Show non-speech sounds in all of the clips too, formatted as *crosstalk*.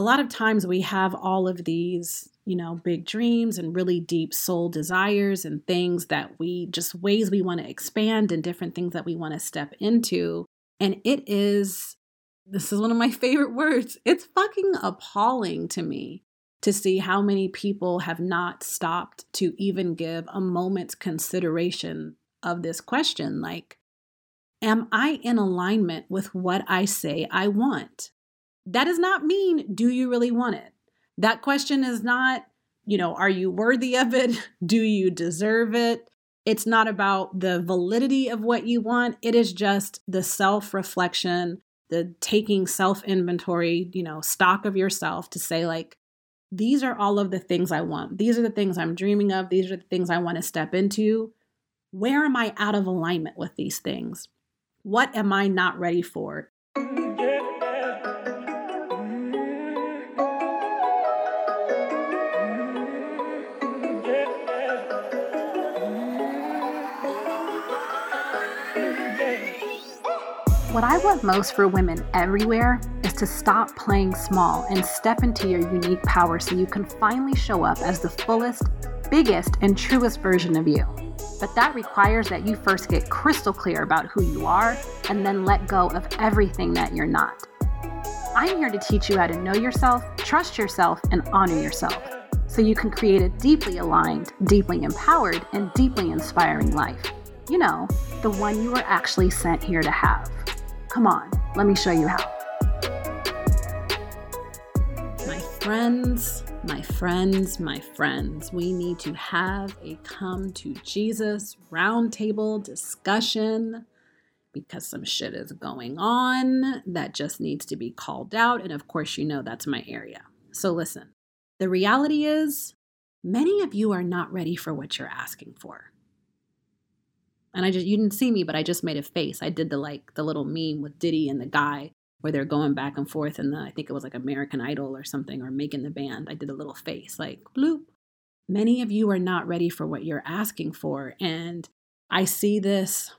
a lot of times we have all of these, you know, big dreams and really deep soul desires and things that we just ways we want to expand and different things that we want to step into. And it is, this is one of my *laughs* favorite words, it's fucking appalling to me to see how many people have not stopped to even give a moment's consideration of this question like, am I in alignment with what I say I want? That does not mean, do you really want it? That question is not, you know, are you worthy of it? *laughs* Do you deserve it? It's not about the validity of what you want. It is just the self reflection, the taking self inventory, you know, stock of yourself to say, like, these are all of the things I want. These are the things I'm dreaming of. These are the things I want to step into. Where am I out of alignment with these things? What am I not ready for? What I want most for women everywhere is to stop playing small and step into your unique power so you can finally show up as the fullest, biggest, and truest version of you. But that requires that you first get crystal clear about who you are and then let go of everything that you're not. I'm here to teach you how to know yourself, trust yourself, and honor yourself so you can create a deeply aligned, deeply empowered, and deeply inspiring life. You know, the one you were actually sent here to have. Come on, let me show you how. My friends, my friends, my friends, we need to have a come to Jesus roundtable discussion because some shit is going on that just needs to be called out. And of course, you know that's my area. So listen, the reality is many of you are not ready for what you're asking for and I just you didn't see me, but I just made a face. I did the like the little meme with Diddy and the guy where they're going back and forth and the I think it was like American Idol or something or making the band. I did a little face like bloop. Many of you are not ready for what you're asking for and I see this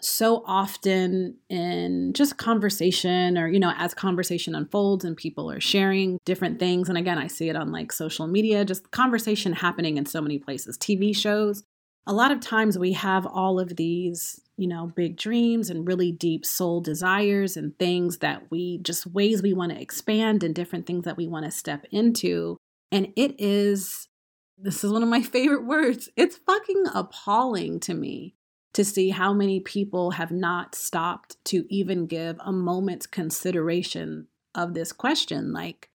so often in just conversation or you know as conversation unfolds and people are sharing different things and again I see it on like social media just conversation happening in so many places TV shows a lot of times we have all of these, you know, big dreams and really deep soul desires and things that we just ways we want to expand and different things that we want to step into. And it is, this is one of my *laughs* favorite words, it's fucking appalling to me to see how many people have not stopped to even give a moment's consideration of this question like,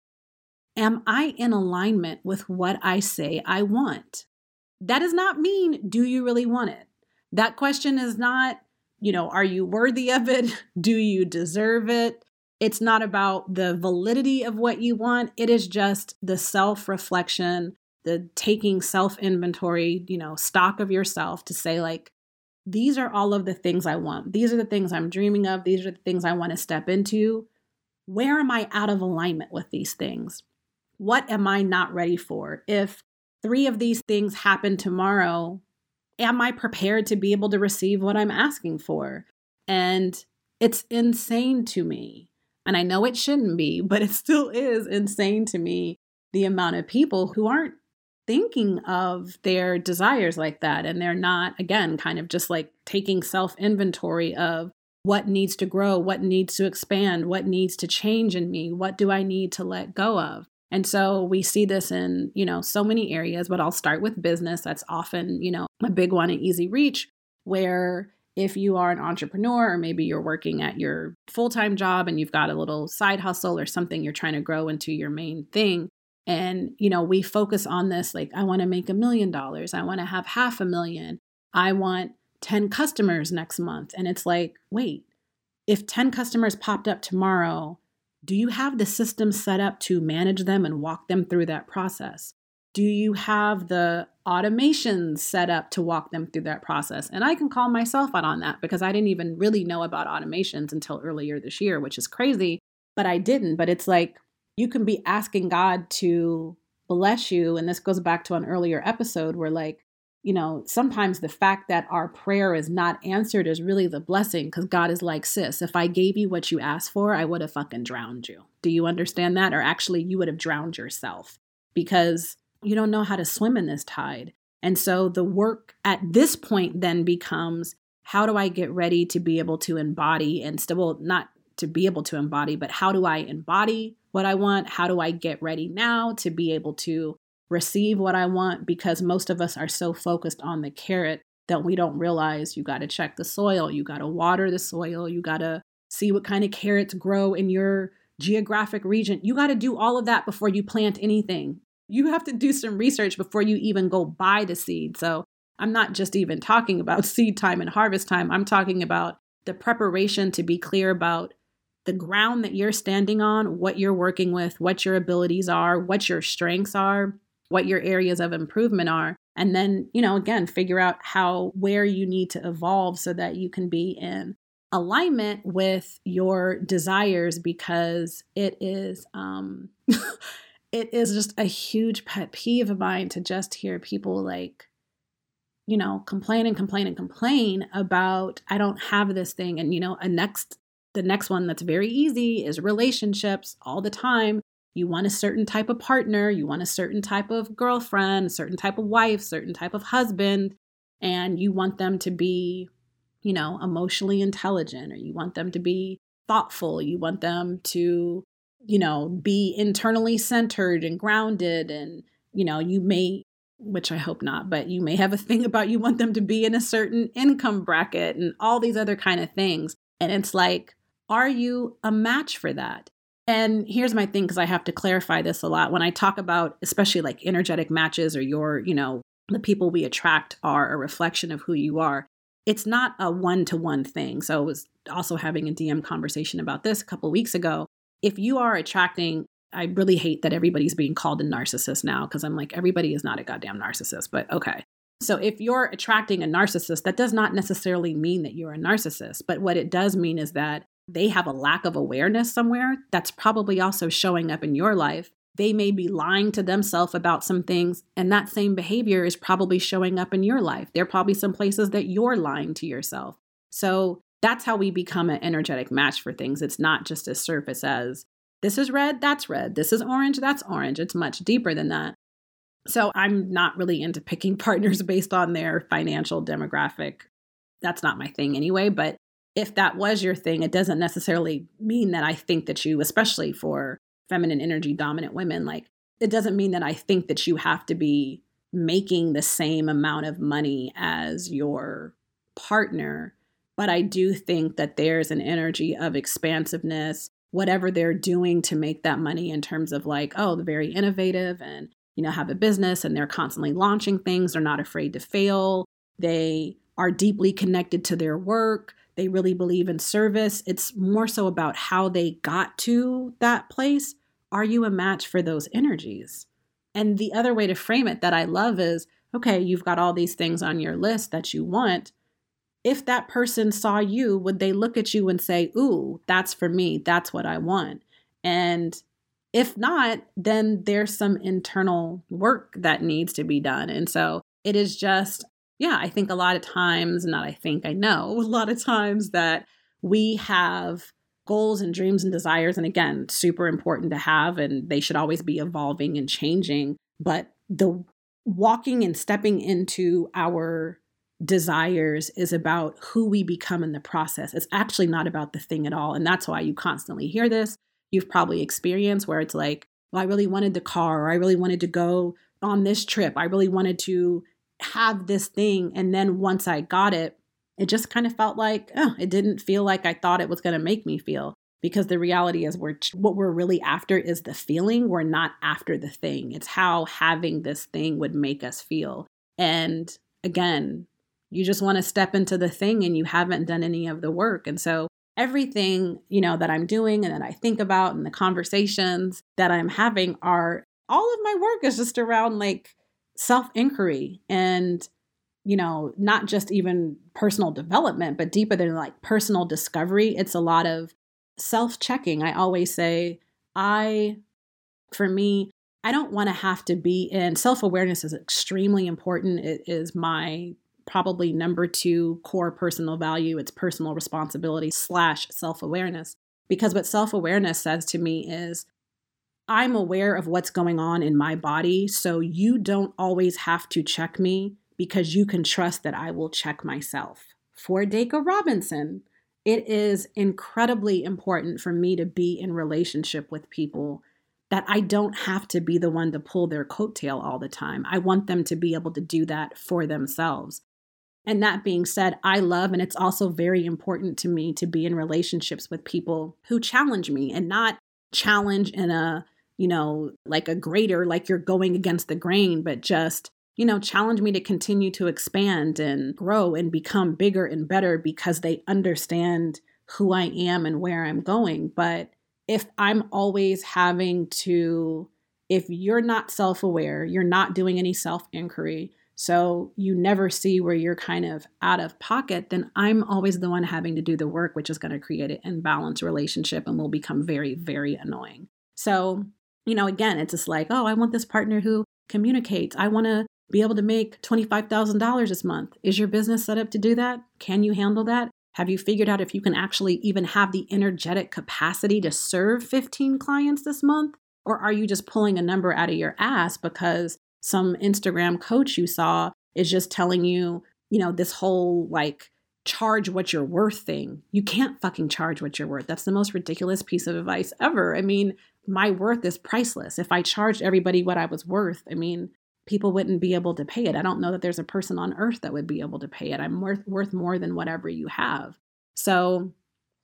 am I in alignment with what I say I want? That does not mean, do you really want it? That question is not, you know, are you worthy of it? *laughs* Do you deserve it? It's not about the validity of what you want. It is just the self reflection, the taking self inventory, you know, stock of yourself to say, like, these are all of the things I want. These are the things I'm dreaming of. These are the things I want to step into. Where am I out of alignment with these things? What am I not ready for? If three of these things happen tomorrow, am I prepared to be able to receive what I'm asking for? And it's insane to me. And I know it shouldn't be, *laughs* but it still is insane to me the amount of people who aren't thinking of their desires like that. And they're not, again, kind of just like taking self inventory of what needs to grow, what needs to expand, what needs to change in me, what do I need to let go of. And so we see this in, you know, so many areas, but I'll start with business. That's often, you know, a big one in easy reach where if you are an entrepreneur or maybe you're working at your full-time job and you've got a little side hustle or something you're trying to grow into your main thing and you know we focus on this like I want to make a million dollars, I want to have half a million, I want 10 customers next month. And it's like, wait, if 10 customers popped up tomorrow, do you have the system set up to manage them and walk them through that process? Do you have the automations set up to walk them through that process? And I can call myself out on that because I didn't even really know about automations until earlier this year, which is crazy, but I didn't. But it's like you can be asking God to bless you. And this goes back to an earlier episode where, like, you know, sometimes the fact that our prayer is not answered is really the blessing because God is like, sis, if I gave you what you asked for, I would have fucking drowned you. Do you understand that? Or actually, you would have drowned yourself because you don't know how to swim in this tide. And so the work at this point then becomes how do I get ready to be able to embody and still, well, not to be able to embody, but how do I embody what I want? How do I get ready now to be able to receive what I want? Because most of us are so focused on the carrot that we don't realize you got to check the soil, you got to water the soil, you got to see what kind of carrots grow in your geographic region. You got to do all of that before you plant anything. You have to do some research before you even go buy the seed. So I'm not just even talking about *laughs* seed time and harvest time. I'm talking about the preparation to be clear about the ground that you're standing on, what you're working with, what your abilities are, what your strengths are, what your areas of improvement are. And then, you know, again, figure out how, where you need to evolve so that you can be in alignment with your desires because it is, um, *laughs* it is just a huge pet peeve of mine to just hear people like, you know, complain and complain and complain about, I don't have this thing. And, you know, a next the next one that's very easy is relationships all the time. You want a certain type of partner, you want a certain type of girlfriend, a certain type of wife, certain type of husband, and you want them to be, you know, emotionally intelligent or you want them to be thoughtful, you want them to, you know, be internally centered and grounded and, you know, you may which I hope not, but you may have a thing *laughs* about you want them to be in a certain income bracket and all these other kind of things. And it's like are you a match for that? And here's my thing because I have to clarify this a lot. When I talk about, especially like energetic matches or your, you know, the people we attract are a reflection of who you are, it's not a one to one thing. So I was also having a DM conversation about this a couple weeks ago. If you are attracting, I really hate that everybody's being called a narcissist now because I'm like, everybody is not a goddamn narcissist, but okay. So if you're attracting a narcissist, that does not necessarily mean that you're a narcissist. But what it does mean is that they have a lack of awareness somewhere that's probably also showing up in your life. They may be lying to themselves about some things, and that same behavior is probably showing up in your life. There are probably some places that you're lying to yourself. So that's how we become an energetic match for things. It's not just as surface as this is red, that's red, this is orange, that's orange. It's much deeper than that. So I'm not really into picking *laughs* partners based on their financial demographic. That's not my thing anyway, but if that was your thing, it doesn't necessarily mean that I think that you, especially for feminine energy dominant women, like it doesn't mean that I think that you have to be making the same amount of money as your partner. But I do think that there's an energy of expansiveness, whatever they're doing to make that money in terms of like, oh, they're very innovative and, you know, have a business and they're constantly launching things. They're not afraid to fail. They are deeply connected to their work they really believe in service. It's more so about how they got to that place. Are you a match for those energies? And the other way to frame it that I love is okay, you've got all these things on your list that you want. If that person saw you, would they look at you and say, Ooh, that's for me. That's what I want? And if not, then there's some internal work that needs to be done. And so it is just yeah, I think a lot of times, not I think, I know *laughs* a lot of times that we have goals and dreams and desires. And again, super important to have, and they should always be evolving and changing. But the walking and stepping into our desires is about who we become in the process. It's actually not about the thing at all. And that's why you constantly hear this. You've probably experienced where it's like, well, I really wanted the car, or I really wanted to go on this trip. I really wanted to have this thing. And then once I got it, it just kind of felt like, oh, it didn't feel like I thought it was going to make me feel. Because the reality is, we're what we're really after is the feeling. We're not after the thing. It's how having this thing would make us feel. And again, you just want to step into the thing and you haven't done any of the work. And so everything, you know, that I'm doing and that I think about and the conversations that I'm having are all of my work is just around like self inquiry and you know not just even personal development but deeper than like personal discovery it's a lot of self checking i always say i for me I don't want to have to be in self awareness is extremely important. It is my probably number two core personal value. It's personal responsibility slash self awareness. Because what self awareness says to me is, I'm aware of what's going on in my body. So you don't always have to check me because you can trust that I will check myself. For Deka Robinson, it is incredibly important for me to be in relationship with people that I don't have to be the one to pull their coattail all the time. I want them to be able to do that for themselves. And that being said, I love, and it's also very important to me to be in relationships with people who challenge me and not challenge in a, you know, like a grader, like you're going against the grain, but just, you know, challenge me to continue to expand and grow and become bigger and better because they understand who I am and where I'm going. But if I'm always having to, if you're not self aware, you're not doing any self inquiry, so you never see where you're kind of out of pocket, then I'm always the one having to do the work, which is going to create an imbalanced relationship and will become very, very annoying. So, you know, again, it's just like, oh, I want this partner who communicates. I want to be able to make $25,000 this month. Is your business set up to do that? Can you handle that? Have you figured out if you can actually even have the energetic capacity to serve 15 clients this month? Or are you just pulling a number out of your ass because some Instagram coach you saw is just telling you, you know, this whole like charge what you're worth thing? You can't fucking charge what you're worth. That's the most ridiculous piece of advice ever. I mean, my worth is priceless. If I charged everybody what I was worth, I mean, people wouldn't be able to pay it. I don't know that there's a person on earth that would be able to pay it. I'm worth worth more than whatever you have. So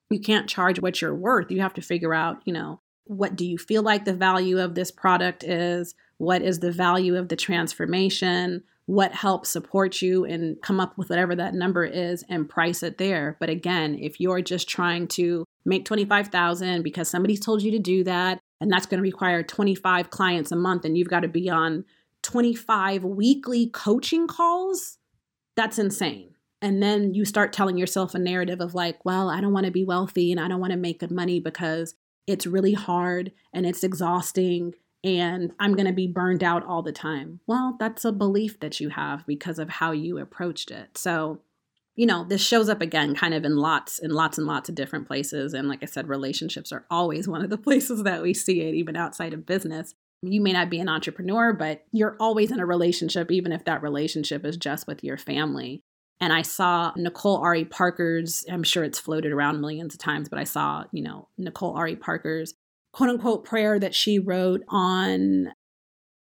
you can't charge what you're worth. You have to figure out, you know, what do you feel like the value of this product is? What is the value of the transformation? What helps support you and come up with whatever that number is and price it there. But again, if you're just trying to make 25,000 because somebody's told you to do that and that's going to require 25 clients a month and you've got to be on 25 weekly coaching calls, that's insane. And then you start telling yourself a narrative of like, well, I don't want to be wealthy and I don't want to make good money because it's really hard and it's exhausting and I'm going to be burned out all the time. Well, that's a belief that you have because of how you approached it. So, you know, this shows up again kind of in lots and lots and lots of different places and like I said relationships are always one of the *laughs* places that we see it even outside of business you may not be an entrepreneur, but you're always in a relationship, even if that relationship is just with your family. And I saw Nicole Ari Parker's, I'm sure it's floated around millions of times, but I saw, you know, Nicole Ari Parker's quote unquote prayer that she wrote on,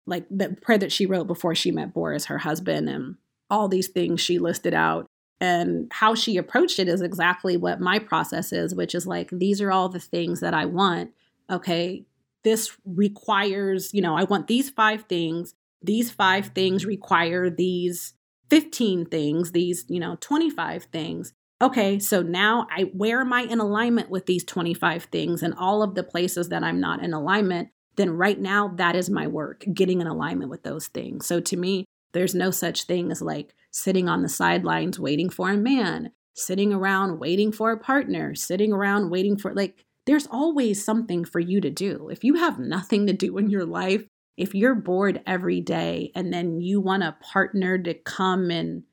like the prayer that she wrote before she met Boris, her husband, and all these things she listed out. And how she approached it is exactly what my process is, which is like, these are all the things that I want. Okay, this requires, you know, I want these five things. These five things require these 15 things, these, you know, 25 things. Okay, so now I where am I in alignment with these 25 things and all of the places that I'm not in alignment, then right now that is my work, getting in alignment with those things. So to me, there's no such thing as like sitting on the sidelines waiting for a man, sitting around waiting for a partner, sitting around waiting for like there's always something for you to do. If you have nothing to do in your life, if you're bored every day and then you want a partner to come and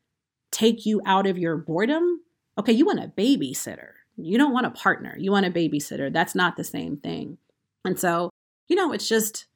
take you out of your boredom, okay, you want a babysitter. You don't want a partner. You want a babysitter. That's not the same thing. And so, you know, it's just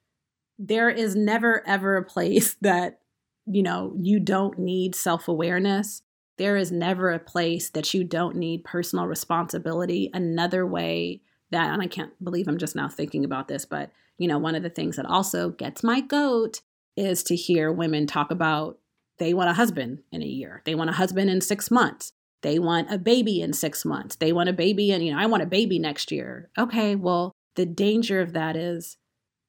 there is never ever a place *laughs* that, you know, you don't need self awareness. There is never a place that you don't need personal responsibility. Another way that and i can't believe i'm just now thinking about this but you know one of the things that also gets my goat is to hear women talk about they want a husband in a year they want a husband in six months they want a baby in six months they want a baby and you know i want a baby next year okay well the danger of that is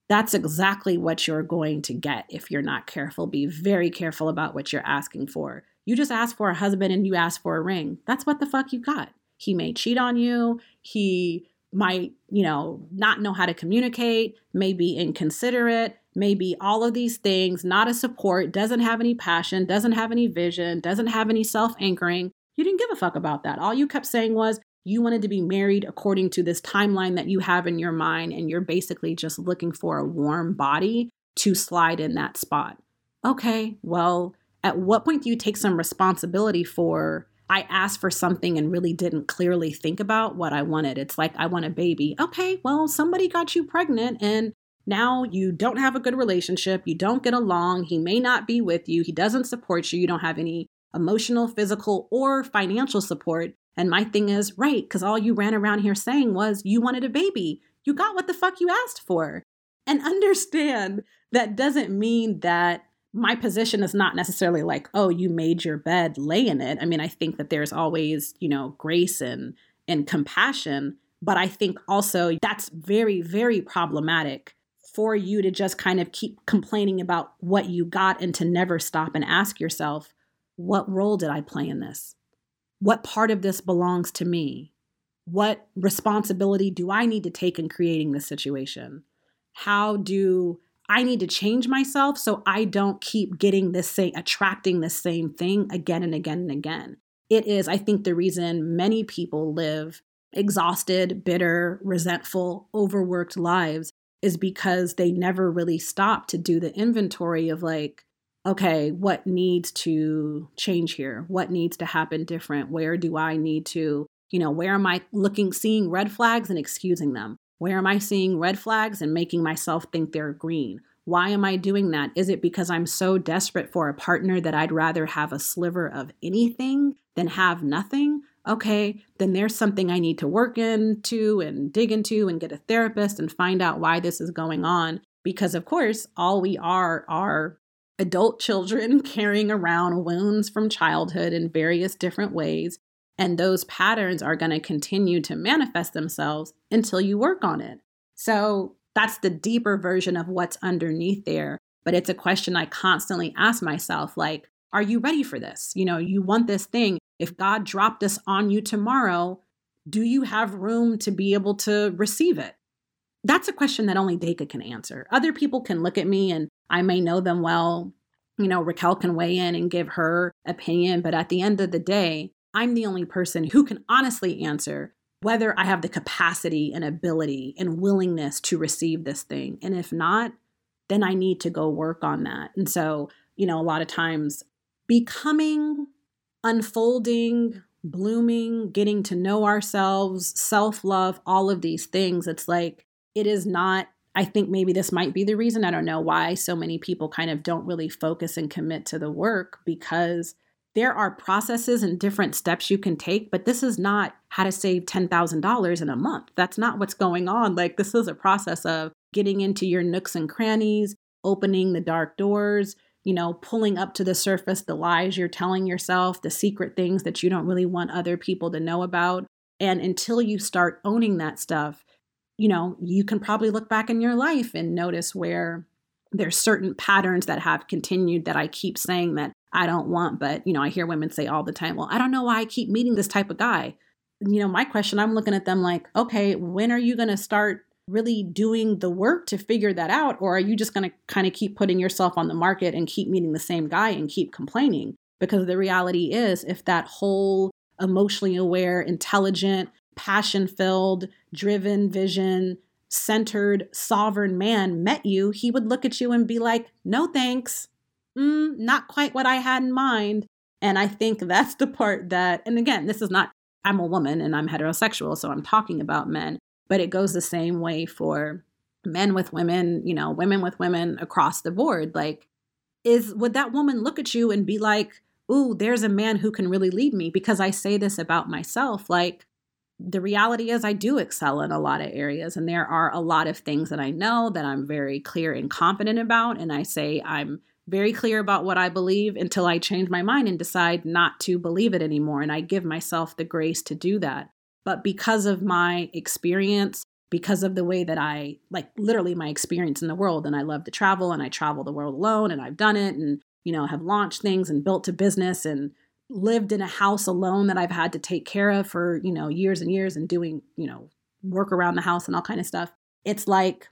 that's exactly what you're going to get if you're not careful. Be very careful about what you're asking for. You just ask for a husband and you ask for a ring. That's what the fuck you got. He may cheat on you. He might, you know, not know how to communicate, maybe inconsiderate, maybe all of these things, not a support, doesn't have any passion, doesn't have any vision, doesn't have any self anchoring. You didn't give a fuck about that. All you kept saying was you wanted to be married according to this timeline that you have in your mind, and you're basically just looking for a warm body to slide in that spot. Okay, well, at what point do you take some responsibility for I asked for something and really didn't clearly think about what I wanted. It's like, I want a baby. Okay, well, somebody got you pregnant and now you don't have a good relationship. You don't get along. He may not be with you. He doesn't support you. You don't have any emotional, physical, or financial support. And my thing is, right, because all you ran around here saying was you wanted a baby. You got what the fuck you asked for. And understand that doesn't mean that my position is not necessarily like, oh, you made your bed, lay in it. I mean, I think that there's always, you know, grace and and compassion, but I think also that's very very problematic for you to just kind of keep complaining about what you got and to never stop and ask yourself, what role did I play in this? What part of this belongs to me? What responsibility do I need to take in creating this situation? How do I need to change myself so I don't keep getting this same, attracting the same thing again and again and again. It is, I think, the reason many people live exhausted, bitter, resentful, overworked lives is because they never really stop to do the inventory of like, okay, what needs to change here? What needs to happen different? Where do I need to, you know, where am I looking, seeing red flags and excusing them? Where am I seeing red flags and making myself think they're green? Why am I doing that? Is it because I'm so desperate for a partner that I'd rather have a sliver of anything than have nothing? Okay, then there's something I need to work into and dig into and get a therapist and find out why this is going on. Because, of course, all we are are adult children *laughs* carrying around wounds from childhood in various different ways and those patterns are going to continue to manifest themselves until you work on it. So that's the deeper version of what's underneath there. But it's a question I constantly ask myself like, are you ready for this? You know, you want this thing. If God dropped this on you tomorrow, do you have room to be able to receive it? That's a question that only Deka can answer. Other people can look at me and I may know them well. You know, Raquel can weigh in and give her opinion, but at the end of the day, I'm the only person who can honestly answer whether I have the capacity and ability and willingness to receive this thing. And if not, then I need to go work on that. And so, you know, a lot of times becoming, unfolding, blooming, getting to know ourselves, self love, all of these things, it's like it is not. I think maybe this might be the reason. I don't know why so many people kind of don't really focus and commit to the work because there are processes and different steps you can take, but this is not how to save $10,000 in a month. That's not what's going on. Like, this is a process of getting into your nooks and crannies, opening the dark doors, you know, pulling up to the surface the lies you're telling yourself, the secret things that you don't really want other people to know about. And until you start owning that stuff, you know, you can probably look back in your life and notice where there's certain patterns that have continued that I keep saying that I don't want, but you know, I hear women say all the time, well, I don't know why I keep meeting this type of guy. You know, my question, I'm looking at them like, okay, when are you going to start really doing the work to figure that out? Or are you just going to kind of keep putting yourself on the market and keep meeting the same guy and keep complaining? Because the reality is, if that whole emotionally aware, intelligent, passion filled, driven vision, centered, sovereign man met you, he would look at you and be like, no thanks mm, not quite what I had in mind. And I think that's the part that, and again, this is not, I'm a woman and I'm heterosexual, so I'm talking about men, but it goes the same way for men with women, you know, women with women across the board. Like, is would that woman look at you and be like, ooh, there's a man who can really lead me? Because I say this about myself. Like, the reality is, I do excel in a lot of areas, and there are a lot of things that I know that I'm very clear and confident about. And I say I'm very clear about what I believe until I change my mind and decide not to believe it anymore. And I give myself the grace to do that. But because of my experience, because of the way that I, like literally my experience in the world, and I love to travel and I travel the world alone and I've done it and, you know, have launched things and built a business and lived in a house alone that I've had to take care of for, you know, years and years and doing, you know, work around the house and all kind of stuff. It's like,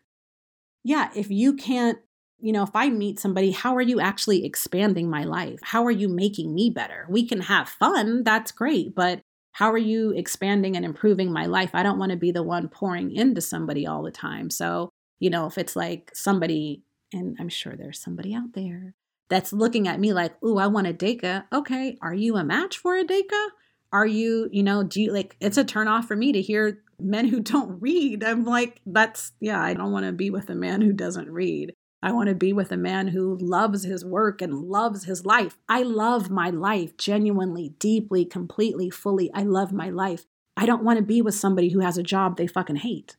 yeah, if you can't you know, if I meet somebody, how are you actually expanding my life? How are you making me better? We can have fun, that's great, but how are you expanding and improving my life? I don't want to be the one pouring into somebody all the time. So, you know, if it's like somebody And I'm sure there's somebody out there that's looking at me like, ooh, I want a Deka. Okay, are you a match for a Deka? Are you, you know, do you like it's a turn off for me to hear men who don't *laughs* read? I'm like, that's, yeah, I don't want to be with a man who doesn't read. I want to be with a man who loves his work and loves his life. I love my life genuinely, deeply, completely, fully. I love my life. I don't want to be with somebody who has a job they fucking hate.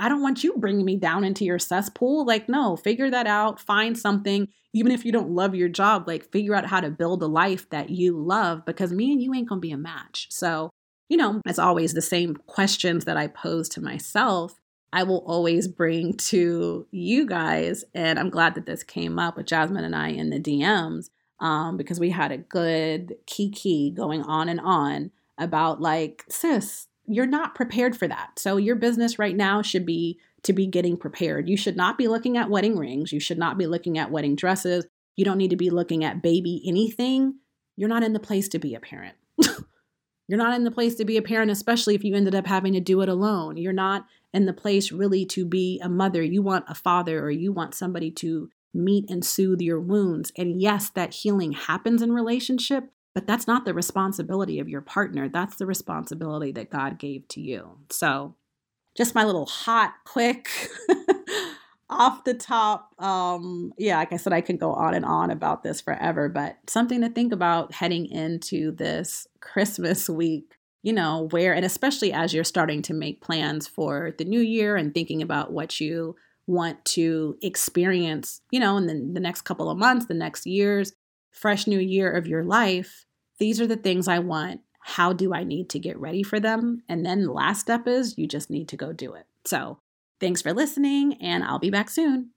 I don't want you bringing me down into your cesspool. Like, no, figure that out. Find something, even if you don't love your job, like, figure out how to build a life that you love because me and you ain't gonna be a match. So, you know, as always, the same questions that I pose to myself, I will always bring to you guys. And I'm glad that this came up with Jasmine and I in the DMs um, because we had a good kiki going on and on about, like, sis, you're not prepared for that. So your business right now should be to be getting prepared. You should not be looking at wedding rings. You should not be looking at wedding dresses. You don't need to be looking at baby anything. You're not in the place to be a parent. *laughs* You're not in the place to be a parent, especially if you ended up having to do it alone. You're not in the place really to be a mother. You want a father or you want somebody to meet and soothe your wounds. And yes, that healing happens in relationship, but that's not the responsibility of your partner. That's the responsibility that God gave to you. So, just my little hot, quick, *laughs* off the top. Um, yeah, like I said, I could go on and on about this forever, but something to think about heading into this Christmas week, you know, where, and especially as you're starting to make plans for the new year and thinking about what you want to experience, you know, in the, the next couple of months, the next years fresh new year of your life, these are the things I want. How do I need to get ready for them? And then the last step is you just need to go do it. So thanks for listening, and I'll be back soon.